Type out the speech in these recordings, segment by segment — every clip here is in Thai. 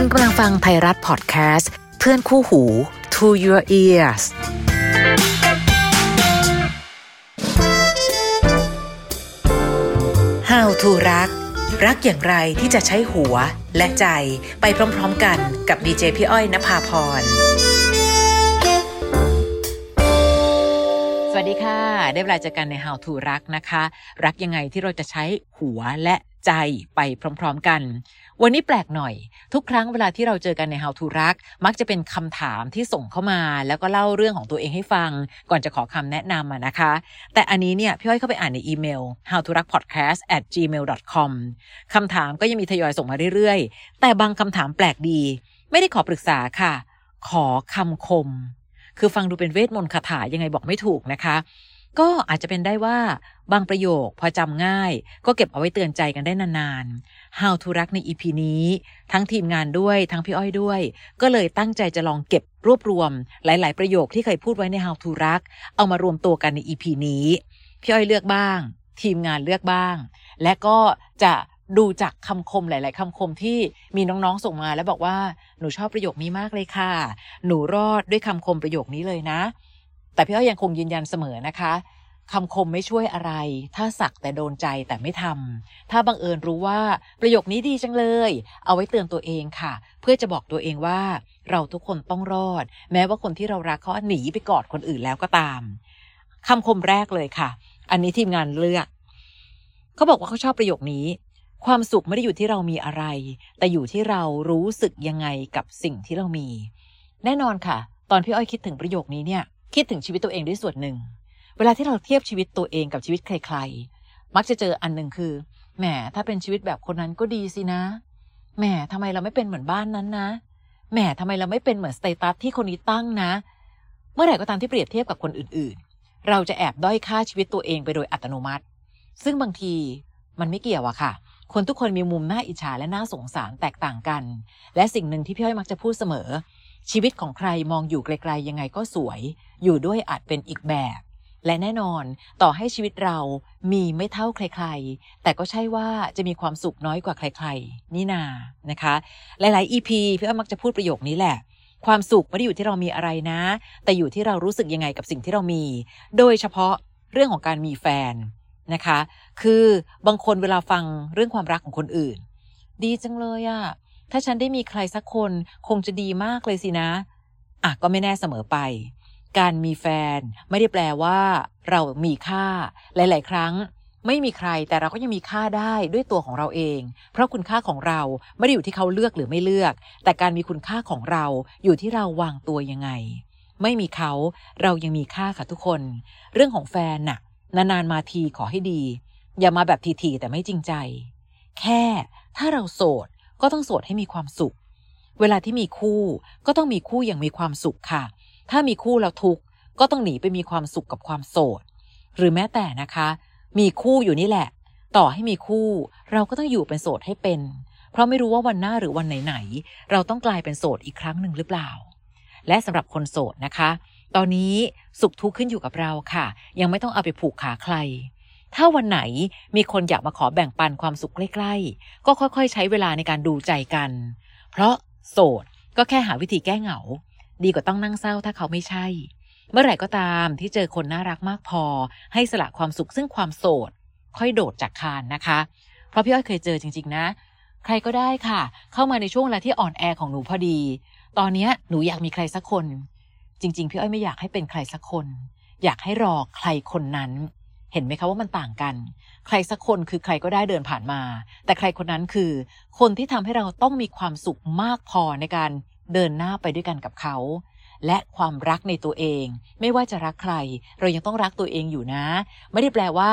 คุณกำลังฟังไทยรัฐพอดแคสต์เพื่อนคู่หู To Your Ears How to รัก รักอย่างไรที่จะใช้หัวและใจไปพร้อมๆกันกับดีเจพี่อ้อยนภาพร สวัสดีค่ะ ได้เวลาเจอกันใน How to รักนะคะ รักยังไงที่เราจะใช้หัวและ ใจไปพร้อมๆกัน วันนี้แปลกหน่อย ทุกครั้งเวลาที่เราเจอกันใน How to รัก มักจะเป็นคำถามที่ส่งเข้ามา แล้วก็เล่าเรื่องของตัวเองให้ฟัง ก่อนจะขอคำแนะนำนะคะ แต่อันนี้เนี่ยพี่อ้อยเข้าไปอ่านในอีเมล how to รัก podcast at gmail com คำถามก็ยังมีทยอยส่งมาเรื่อยๆ แต่บางคำถามแปลกดี ไม่ได้ขอปรึกษาค่ะ ขอคำคม คือฟังดูเป็นเวทมนต์คาถายังไงบอกไม่ถูกนะคะ ก็อาจจะเป็นได้ว่าบางประโยคพอจำง่าย ก็เก็บเอาไว้เตือนใจกันได้นานๆ How to รักใน EP นี้ ทั้งทีมงานด้วยทั้งพี่อ้อยด้วย ก็เลยตั้งใจจะลองเก็บรวบรวม หลาย ๆ ประโยคที่เคยพูดไว้ใน How to รัก เอามารวมตัวกันใน EP นี้ พี่อ้อยเลือกบ้าง ทีมงานเลือกบ้าง และก็จะดูจากคำคมหลาย ๆคำคมที่มีน้อง ๆ ส่งมาแล้วบอกว่าหนูชอบประโยคนี้มากเลยค่ะ หนูรอดด้วยคำคมประโยคนี้เลยนะ แต่พี่อ้อยยังคงยืนยันเสมอนะคะคำคมไม่ช่วยอะไร ถ้าสักแต่โดนใจแต่ไม่ทำถ้าบังเอิญรู้ว่าประโยคนี้ดีจังเลย เอาไว้เตือนตัวเองค่ะ เพื่อจะบอกตัวเองว่า เราทุกคนต้องรอด แม้ว่าคนที่เรารักเขาหนีไปกอดคนอื่นแล้วก็ตามคำคมแรกเลยค่ะ อันนี้ทีมงานเลือก เขาบอกว่าเขาชอบประโยคนี้ ความสุขไม่ได้อยู่ที่เรามีอะไร แต่อยู่ที่เรารู้สึกยังไงกับสิ่งที่เรามี แน่นอนค่ะ ตอนพี่อ้อยคิดถึงประโยคนี้เนี่ย คิดถึงชีวิตตัวเองด้วยส่วนหนึ่ง เวลาที่เราเทียบชีวิตตัวเองกับชีวิตใคร ๆ มักจะเจออันหนึ่งคือ แหม ถ้าเป็นชีวิตแบบคนนั้นก็ดีสินะ แหมทำไมเราไม่เป็นเหมือนบ้านนั้นนะ แหมทำไมเราไม่เป็นเหมือนสเตตัสที่คนนี้ตั้งนะ เมื่อไหร่ก็ตามที่เปรียบเทียบกับคนอื่นๆ เราจะแอบด้อยค่าชีวิตตัวเองไปโดยอัตโนมัติ ซึ่งบางทีมันไม่เกี่ยวอะค่ะ คนทุกคนมีมุมน่าอิจฉาและน่าสงสารแตกต่างกัน และสิ่งหนึ่งที่พี่อ้อยมักจะพูดเสมอ ชีวิตของใครมองอยู่ไกลๆยังไงก็สวย อยู่ด้วยอาจเป็นอีกแบบ และแน่นอนต่อให้ชีวิตเรามีไม่เท่าใครๆ แต่ก็ใช่ว่าจะมีความสุขน้อยกว่าใครๆ นี่นานะคะ หลายๆ EP พี่อ้อมักจะพูดประโยคนี้แหละ ความสุขไม่ได้อยู่ที่เรามีอะไรนะ แต่อยู่ที่เรารู้สึกยังไงกับสิ่งที่เรามี โดยเฉพาะเรื่องของการมีแฟนนะคะ คือบางคนเวลาฟังเรื่องความรักของคนอื่น ดีจังเลยอะ ถ้าฉันได้มีใครสักคนคงจะดีมากเลยสินะอะก็ไม่แน่เสมอไป การมีแฟนไม่ได้แปลว่าเรามีค่า หลาย ๆ ครั้ง ไม่มีใครแต่เราก็ยังมีค่าได้ด้วยตัวของเราเอง เพราะคุณค่าของเราไม่ได้อยู่ที่เขาเลือกหรือไม่เลือก แต่การมีคุณค่าของเราอยู่ที่เราวางตัวยังไง ไม่มีเขาเรายังมีค่าค่ะทุกคน เรื่องของแฟนน่ะ นานๆมาทีขอให้ดี อย่ามาแบบทีๆแต่ไม่จริงใจ แค่ถ้าเราโสด ก็ต้องโสดให้มีความสุข เวลาที่มีคู่ก็ต้องมีคู่อย่างมีความสุขค่ะ ถ้ามีคู่แล้วทุกข์ก็ต้องหนีไปมีความสุขกับความโสด หรือแม้แต่นะคะ มีคู่อยู่นี่แหละ ต่อให้มีคู่ เราก็ต้องอยู่เป็นโสดให้เป็น เพราะไม่รู้ว่าวันหน้าหรือวันไหนๆเราต้องกลายเป็นโสดอีกครั้งหนึ่งหรือเปล่า และสำหรับคนโสดนะคะ ตอนนี้สุขทุกข์ขึ้นอยู่กับเราค่ะ ยังไม่ต้องเอาไปผูกขาใคร ถ้าวันไหนมีคนอยากมาขอแบ่งปันความสุขใกล้ๆก็ค่อยๆ ใช้เวลาในการดูใจกัน เพราะโสดก็แค่หาวิธีแก้เหงา ดีกว่าต้องนั่งเศร้าถ้าเขาไม่ใช่ เมื่อไหร่ก็ตามที่เจอคนน่ารักมากพอ ให้สละความสุขซึ่งความโสด ค่อยโดดจากคานนะคะ เพราะพี่อ้อยเคยเจอจริง ๆ นะ ใครก็ได้ค่ะ เข้ามาในช่วงเวลาที่อ่อนแอของหนูพอดี ตอนนี้หนูอยากมีใครสักคน จริง ๆ พี่อ้อยไม่อยากให้เป็นใครสักคน อยากให้รอใครคนนั้น เห็นไหมคะว่ามันต่างกัน ใครสักคนคือใครก็ได้เดินผ่านมา แต่ใครคนนั้นคือคนที่ทำให้เราต้องมีความสุขมากพอในการเดินหน้าไปด้วยกันกับเขา และความรักในตัวเอง ไม่ว่าจะรักใคร เรายังต้องรักตัวเองอยู่นะ ไม่ได้แปลว่า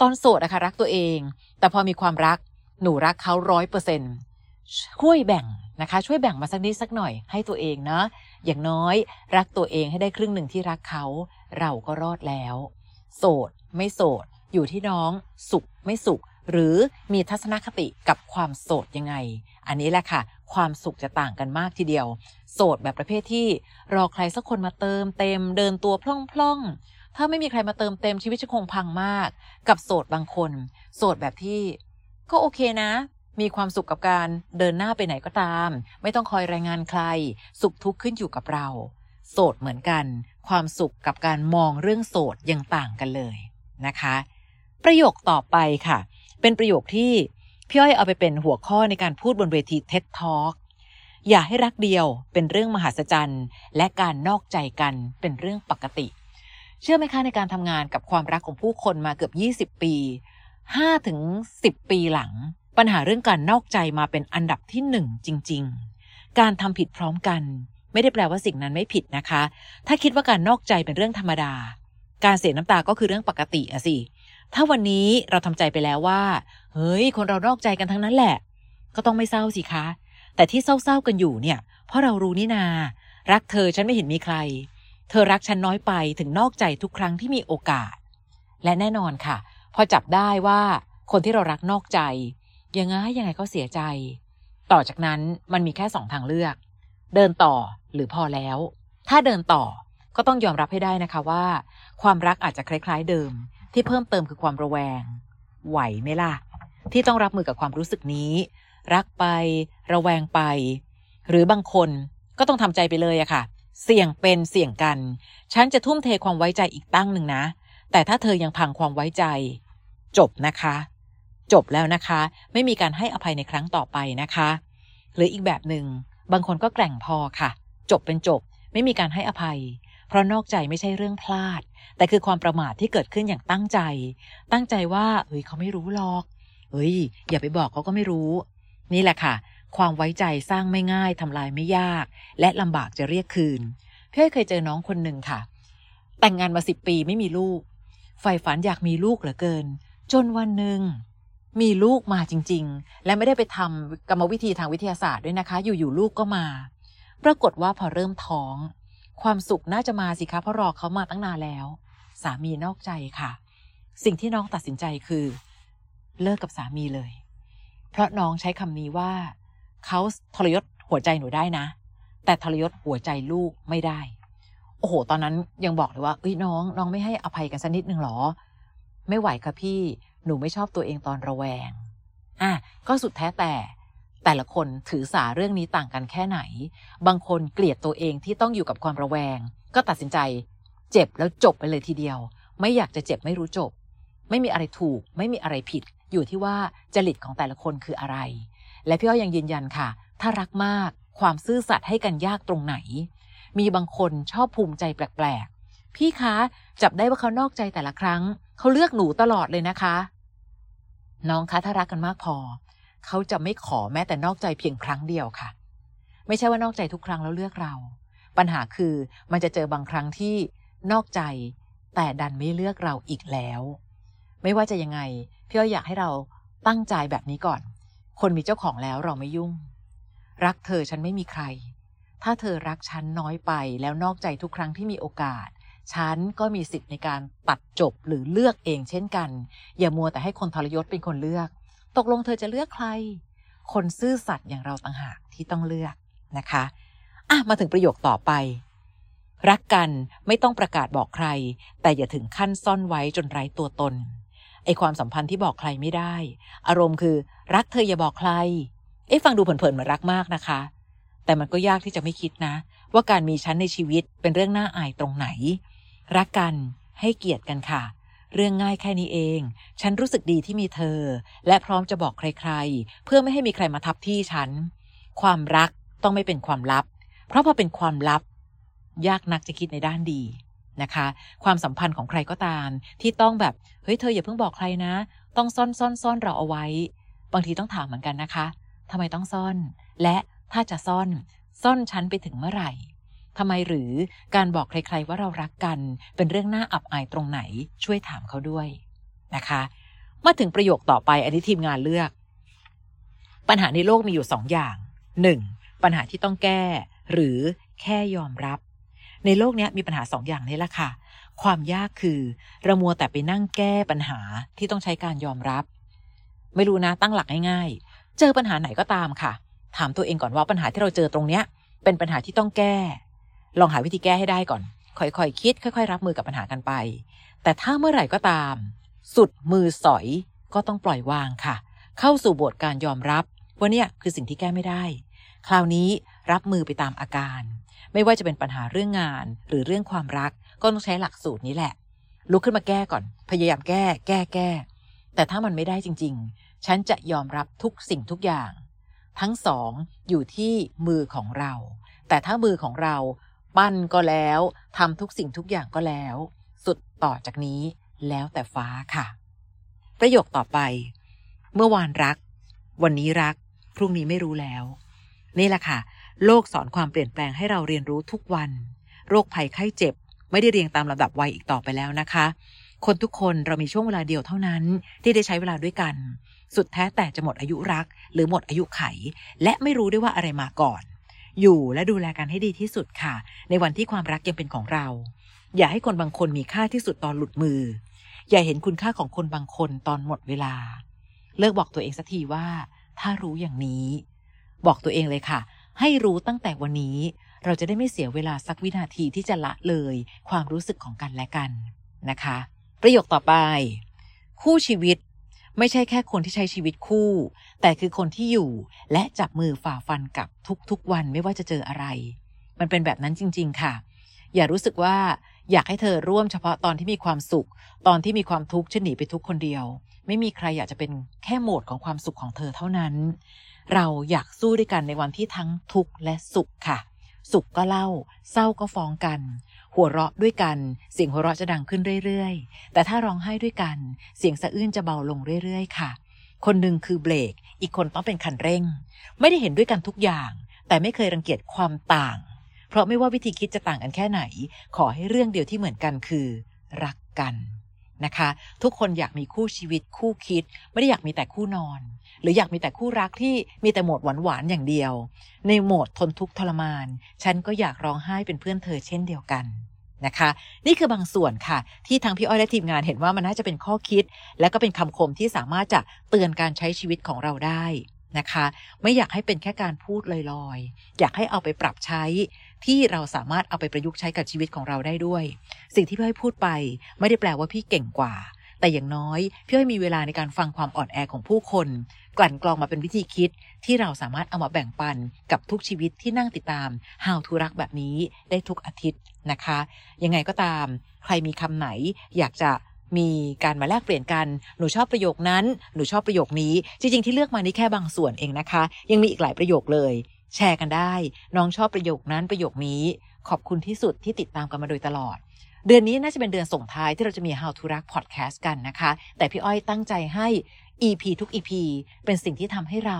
ตอนโสดนะคะรักตัวเอง แต่พอมีความรักหนูรักเขาร้อยเปอร์เซ็นต์ช่วยแบ่งนะคะ ช่วยแบ่งมาสักนิดสักหน่อยให้ตัวเองนะ อย่างน้อย รักตัวเองให้ได้ครึ่งหนึ่งที่รักเขา เราก็รอดแล้ว โสด ไม่โสด อยู่ที่น้องสุขไม่สุข หรือมีทัศนคติกับความโสดยังไง อันนี้แหละค่ะ ความสุขจะต่างกันมากทีเดียว โสดแบบประเภทที่รอใครสักคนมาเติมเต็มเดินตัวพล่องๆ ถ้าไม่มีใครมาเติมเต็มชีวิตจะคงพังมาก กับโสดบางคน โสดแบบที่ ก็โอเคนะมีความสุขกับการเดินหน้าไปไหนก็ตาม ไม่ต้องคอยรายงานใคร สุขทุกข์ขึ้นอยู่กับเรา โสดเหมือนกัน ความสุขกับการมองเรื่องโสดยังต่างกันเลย นะคะ ประโยคต่อไปค่ะ เป็นประโยคที่พี่อ้อยเอาไปเป็นหัวข้อในการพูดบนเวที TED Talk อย่าให้รักเดียวเป็นเรื่องมหัศจรรย์ และการนอกใจกันเป็นเรื่องปกติ เชื่อไหมคะในการทำงานกับความรักของผู้คนมาเกือบ 20 ปี5ถึง10 ปีหลัง ปัญหาเรื่องการนอกใจมาเป็นอันดับที่หนึ่งจริง ๆ การทำผิดพร้อมกัน ไม่ได้แปลว่าสิ่งนั้นไม่ผิดนะคะ ถ้าคิดว่าการนอกใจเป็นเรื่องธรรมดา เสียน้ำตาก็คือเรื่องปกติอะสิถ้าวันนี้เราทำใจไปแล้วว่า เฮ้ย คนเรานอกใจกันทั้งนั้นแหละ ก็ต้องไม่เศร้าสิคะ แต่ที่เศร้าๆกันอยู่เนี่ย เพราะเรารู้นี่นา รักเธอฉันไม่เห็นมีใคร เธอรักฉันน้อยไปถึงนอกใจทุกครั้งที่มีโอกาส และแน่นอนค่ะ พอจับได้ว่าคนที่เรารักนอกใจ ยังไงยังไงก็เสียใจ ต่อจากนั้นมันมีแค่สองทางเลือก เดินต่อหรือพอแล้ว ถ้าเดินต่อ ก็ต้องยอมรับให้ได้นะคะว่า ความรักอาจจะคล้ายๆเดิม ที่เพิ่มเติมคือความระแวง ไหวไหมล่ะ ที่ต้องรับมือกับความรู้สึกนี้ รักไป ระแวงไป หรือบางคนก็ต้องทำใจไปเลยอะค่ะ เสี่ยงเป็นเสี่ยงกัน ฉันจะทุ่มเทความไว้ใจอีกตั้งหนึ่งนะ แต่ถ้าเธอยังพังความไว้ใจ จบนะคะ จบแล้วนะคะ ไม่มีการให้อภัยในครั้งต่อไปนะคะ หรืออีกแบบหนึ่งบางคนก็แกร่งพอค่ะ จบเป็นจบ ไม่มีการให้อภัย เพราะนอกใจไม่ใช่เรื่องพลาด แต่คือความประมาทที่เกิดขึ้นอย่างตั้งใจ ตั้งใจว่าเฮ้ยเขาไม่รู้หรอกเฮ้ย อย่าไปบอกเขาก็ไม่รู้ นี่แหละค่ะ ความไว้ใจสร้างไม่ง่ายทำลายไม่ยาก และลำบากจะเรียกคืนพี่เคยเจอน้องคนหนึ่งค่ะ แต่งงานมาสิบปีไม่มีลูกใฝ่ฝันอยากมีลูกเหลือเกิน จนวันหนึ่งมีลูกมาจริง ๆ และไม่ได้ไปทำกรรมวิธีทางวิทยาศาสตร์ด้วยนะคะ อยู่ๆลูกก็มา ปรากฏว่าพอเริ่มท้อง ความสุขน่าจะมาสิคะเพราะรอเขามาตั้งนานแล้ว สามีนอกใจค่ะ สิ่งที่น้องตัดสินใจคือ เลิกกับสามีเลย เพราะน้องใช้คำนี้ว่า เขาทรยศหัวใจหนูได้นะ แต่ทรยศหัวใจลูกไม่ได้ โอ้โห ตอนนั้นยังบอกเลยว่าเอ้ยน้อง น้องไม่ให้อภัยกันสักนิดหนึ่งหรอ ไม่ไหวค่ะพี่หนูไม่ชอบตัวเองตอนระแวงอะก็สุดแท้แต่ แต่ละคนถือสาเรื่องนี้ต่างกันแค่ไหน บางคนเกลียดตัวเองที่ต้องอยู่กับความระแวง ก็ตัดสินใจ เจ็บแล้วจบไปเลยทีเดียว ไม่อยากจะเจ็บไม่รู้จบ ไม่มีอะไรถูก ไม่มีอะไรผิด อยู่ที่ว่าจริตของแต่ละคนคืออะไร และพี่อ้อยยังยืนยันค่ะ ถ้ารักมากความซื่อสัตย์ให้กันยากตรงไหน มีบางคนชอบภูมิใจแปลกๆ พี่คะจับได้ว่าเขานอกใจแต่ละครั้ง เขาเลือกหนูตลอดเลยนะคะ น้องคะถ้ารักกันมากพอ เขาจะไม่ขอแม้แต่นอกใจเพียงครั้งเดียวค่ะ ไม่ใช่ว่านอกใจทุกครั้งแล้วเลือกเรา ปัญหาคือมันจะเจอบางครั้งที่นอกใจ แต่ดันไม่เลือกเราอีกแล้ว ไม่ว่าจะยังไงพี่อ้อยอยากให้เราตั้งใจแบบนี้ก่อน คนมีเจ้าของแล้วเราไม่ยุ่ง รักเธอฉันไม่มีใคร ถ้าเธอรักฉันน้อยไปแล้วนอกใจทุกครั้งที่มีโอกาสฉันก็มีสิทธิ์ในการตัดจบหรือเลือกเองเช่นกัน อย่ามัวแต่ให้คนทรยศเป็นคนเลือก ตกลงเธอจะเลือกใคร คนซื่อสัตย์อย่างเราต่างหากที่ต้องเลือกนะคะอะมาถึงประโยคต่อไป รักกันไม่ต้องประกาศบอกใคร แต่อย่าถึงขั้นซ่อนไว้จนไร้ตัวตนไอความสัมพันธ์ที่บอกใครไม่ได้ อารมณ์คือรักเธออย่าบอกใคร เอ๊ะฟังดูเผินๆเหมือนรักมากนะคะ แต่มันก็ยากที่จะไม่คิดนะ ว่าการมีฉันในชีวิตเป็นเรื่องน่าอายตรงไหน รักกันให้เกียรติกันค่ะ เรื่องง่ายแค่นี้เอง ฉันรู้สึกดีที่มีเธอ และพร้อมจะบอกใครๆ เพื่อไม่ให้มีใครมาทับที่ฉัน ความรักต้องไม่เป็นความลับ เพราะพอเป็นความลับ ยากนักจะคิดในด้านดีนะคะ ความสัมพันธ์ของใครก็ตาม ที่ต้องแบบเฮ้ยเธออย่าเพิ่งบอกใครนะ ต้องซ่อนซ่อนซ่อนเราเอาไว้ บางทีต้องถามเหมือนกันนะคะทำไมต้องซ่อน และถ้าจะซ่อน ซ่อนฉันไปถึงเมื่อไหร่ ทำไมหรือการบอกใคร ๆว่าเรารักกันเป็นเรื่องน่าอับอายตรงไหนช่วยถามเขาด้วยนะคะมาถึงประโยคต่อไปอันนี้ทีมงานเลือก ปัญหาในโลกมีอยู่สองอย่างหนึ่งปัญหาที่ต้องแก้ หรือแค่ยอมรับ ในโลกนี้มีปัญหาสองอย่างนี้แหละค่ะ ความยากคือเรามัวแต่ไปนั่งแก้ปัญหาที่ต้องใช้การยอมรับ ไม่รู้นะตั้งหลักง่ายๆ เจอปัญหาไหนก็ตามค่ะ ถามตัวเองก่อนว่าปัญหาที่เราเจอตรงเนี้ยเป็นปัญหาที่ต้องแก้ ลองหาวิธีแก้ให้ได้ก่อนค่อยๆคคิดค่อยๆรับมือกับปัญหากันไป แต่ถ้าเมื่อไหร่ก็ตาม สุดมือสอยก็ต้องปล่อยวางค่ะ เข้าสู่บทการยอมรับว่าเนี่ยคือสิ่งที่แก้ไม่ได้ คราวนี้รับมือไปตามอาการ ไม่ว่าจะเป็นปัญหาเรื่องงาน หรือเรื่องความรักก็ต้องใช้หลักสูตรนี้แหละ ลุกขึ้นมาแก้ก่อน พยายามแก้ แก้แก้ แต่ถ้ามันไม่ได้จริง ๆ ฉันจะยอมรับทุกสิ่งทุกอย่าง ทั้งสองอยู่ที่มือของเรา แต่ถ้ามือของเรา ปั้นก็แล้วทำทุกสิ่งทุกอย่างก็แล้ว สุดต่อจากนี้แล้วแต่ฟ้าค่ะ ประโยคต่อไป เมื่อวานรัก วันนี้รัก พรุ่งนี้ไม่รู้แล้ว นี่แหละค่ะ โลกสอนความเปลี่ยนแปลงให้เราเรียนรู้ทุกวัน โรคภัยไข้เจ็บ ไม่ได้เรียงตามลำดับวัยอีกต่อไปแล้วนะคะ คนทุกคนเรามีช่วงเวลาเดียวเท่านั้น ที่ได้ใช้เวลาด้วยกัน สุดแท้แต่จะหมดอายุรัก หรือหมดอายุไข และไม่รู้ด้วยว่าอะไรมาก่อน อยู่และดูแลกันให้ดีที่สุดค่ะ ในวันที่ความรักยังเป็นของเรา อย่าให้คนบางคนมีค่าที่สุดตอนหลุดมือ อย่าเห็นคุณค่าของคนบางคนตอนหมดเวลา เลิกบอกตัวเองสักทีว่า ถ้ารู้อย่างนี้ บอกตัวเองเลยค่ะ ให้รู้ตั้งแต่วันนี้ เราจะได้ไม่เสียเวลาสักวินาทีที่จะละเลย ความรู้สึกของกันและกันนะคะ ประโยคต่อไป คู่ชีวิต ไม่ใช่แค่คนที่ใช้ชีวิตคู่ แต่คือคนที่อยู่และจับมือฝ่าฟันกับทุกๆวันไม่ว่าจะเจออะไร มันเป็นแบบนั้นจริง ๆ ค่ะ อย่ารู้สึกว่าอยากให้เธอร่วมเฉพาะตอนที่มีความสุข ตอนที่มีความทุกข์ฉันหนีไปทุกคนเดียว ไม่มีใครอยากจะเป็นแค่โหมดของความสุขของเธอเท่านั้น เราอยากสู้ด้วยกันในวันที่ทั้งทุกข์และสุขค่ะ สุขก็เล่า เศร้าก็ฟ้องกัน หัวเราะด้วยกัน เสียงหัวเราะจะดังขึ้นเรื่อยๆ แต่ถ้าร้องไห้ด้วยกัน เสียงสะอื้นจะเบาลงเรื่อยๆ ค่ะ คนหนึ่งคือเบรก อีกคนต้องเป็นคันเร่ง ไม่ได้เห็นด้วยกันทุกอย่าง แต่ไม่เคยรังเกียจความต่าง เพราะไม่ว่าวิธีคิดจะต่างกันแค่ไหน ขอให้เรื่องเดียวที่เหมือนกันคือ รักกัน นะคะทุกคนอยากมีคู่ชีวิตคู่คิด ไม่ได้อยากมีแต่คู่นอน หรืออยากมีแต่คู่รักที่มีแต่โหมดหวานๆอย่างเดียว ในโหมดทนทุกข์ทรมาน ฉันก็อยากร้องไห้เป็นเพื่อนเธอเช่นเดียวกันนะคะ นี่คือบางส่วนค่ะ ที่ทางพี่อ้อยและทีมงานเห็นว่ามันน่าจะเป็นข้อคิด และก็เป็นคำคมที่สามารถจะเตือนการใช้ชีวิตของเราได้นะคะ ไม่อยากให้เป็นแค่การพูดลอยๆ อยากให้เอาไปปรับใช้ ที่เราสามารถเอาไปประยุกต์ใช้กับชีวิตของเราได้ด้วย สิ่งที่พี่อ้อยพูดไป ไม่ได้แปลว่าพี่เก่งกว่า แต่อย่างน้อยพี่อ้อยมีเวลาในการฟังความอ่อนแอของผู้คน กลั่นกรองมาเป็นวิธีคิด ที่เราสามารถเอามาแบ่งปันกับทุกชีวิตที่นั่งติดตาม How to รักแบบนี้ได้ทุกอาทิตย์นะคะ ยังไงก็ตาม ใครมีคำไหนอยากจะมีการมาแลกเปลี่ยนกัน หนูชอบประโยคนั้น หนูชอบประโยคนี้ จริงๆ ที่เลือกมานี่แค่บางส่วนเองนะคะ ยังมีอีกหลายประโยคเลย แชร์กันได้น้องชอบประโยคนั้นประโยคนี้ขอบคุณที่สุดที่ติดตามกันมาโดยตลอด เดือนนี้น่าจะเป็นเดือนส่งท้ายที่เราจะมี How to รัก Podcast กันนะคะ แต่พี่อ้อยตั้งใจให้ EP ทุก EP เป็นสิ่งที่ทำให้เรา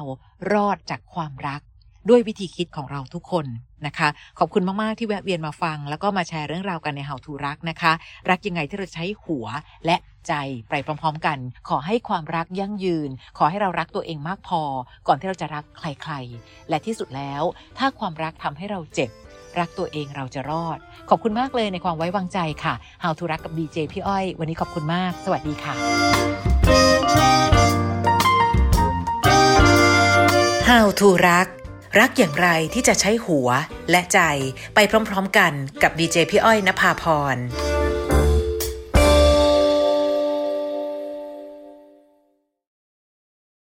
รอดจากความรัก ด้วยวิธีคิดของเราทุกคนนะคะ ขอบคุณมาก ๆ ที่แวะเวียนมาฟัง แล้วก็มาแชร์เรื่องราวกันใน How to รักนะคะ รักยังไงที่เราใช้หัวและใจไปพร้อม ๆ กัน ขอให้ความรักยั่งยืน ขอให้เรารักตัวเองมากพอ ก่อนที่เราจะรักใคร ๆ และที่สุดแล้ว ถ้าความรักทำให้เราเจ็บ รักตัวเองเราจะรอด ขอบคุณมากเลยในความไว้วางใจค่ะ How to รักกับดีเจพี่อ้อย วันนี้ขอบคุณมาก สวัสดีค่ะ How to รัก รักอย่างไรที่จะใช้หัวและใจไปพร้อมๆกันกับดีเจพี่อ้อยนภาพร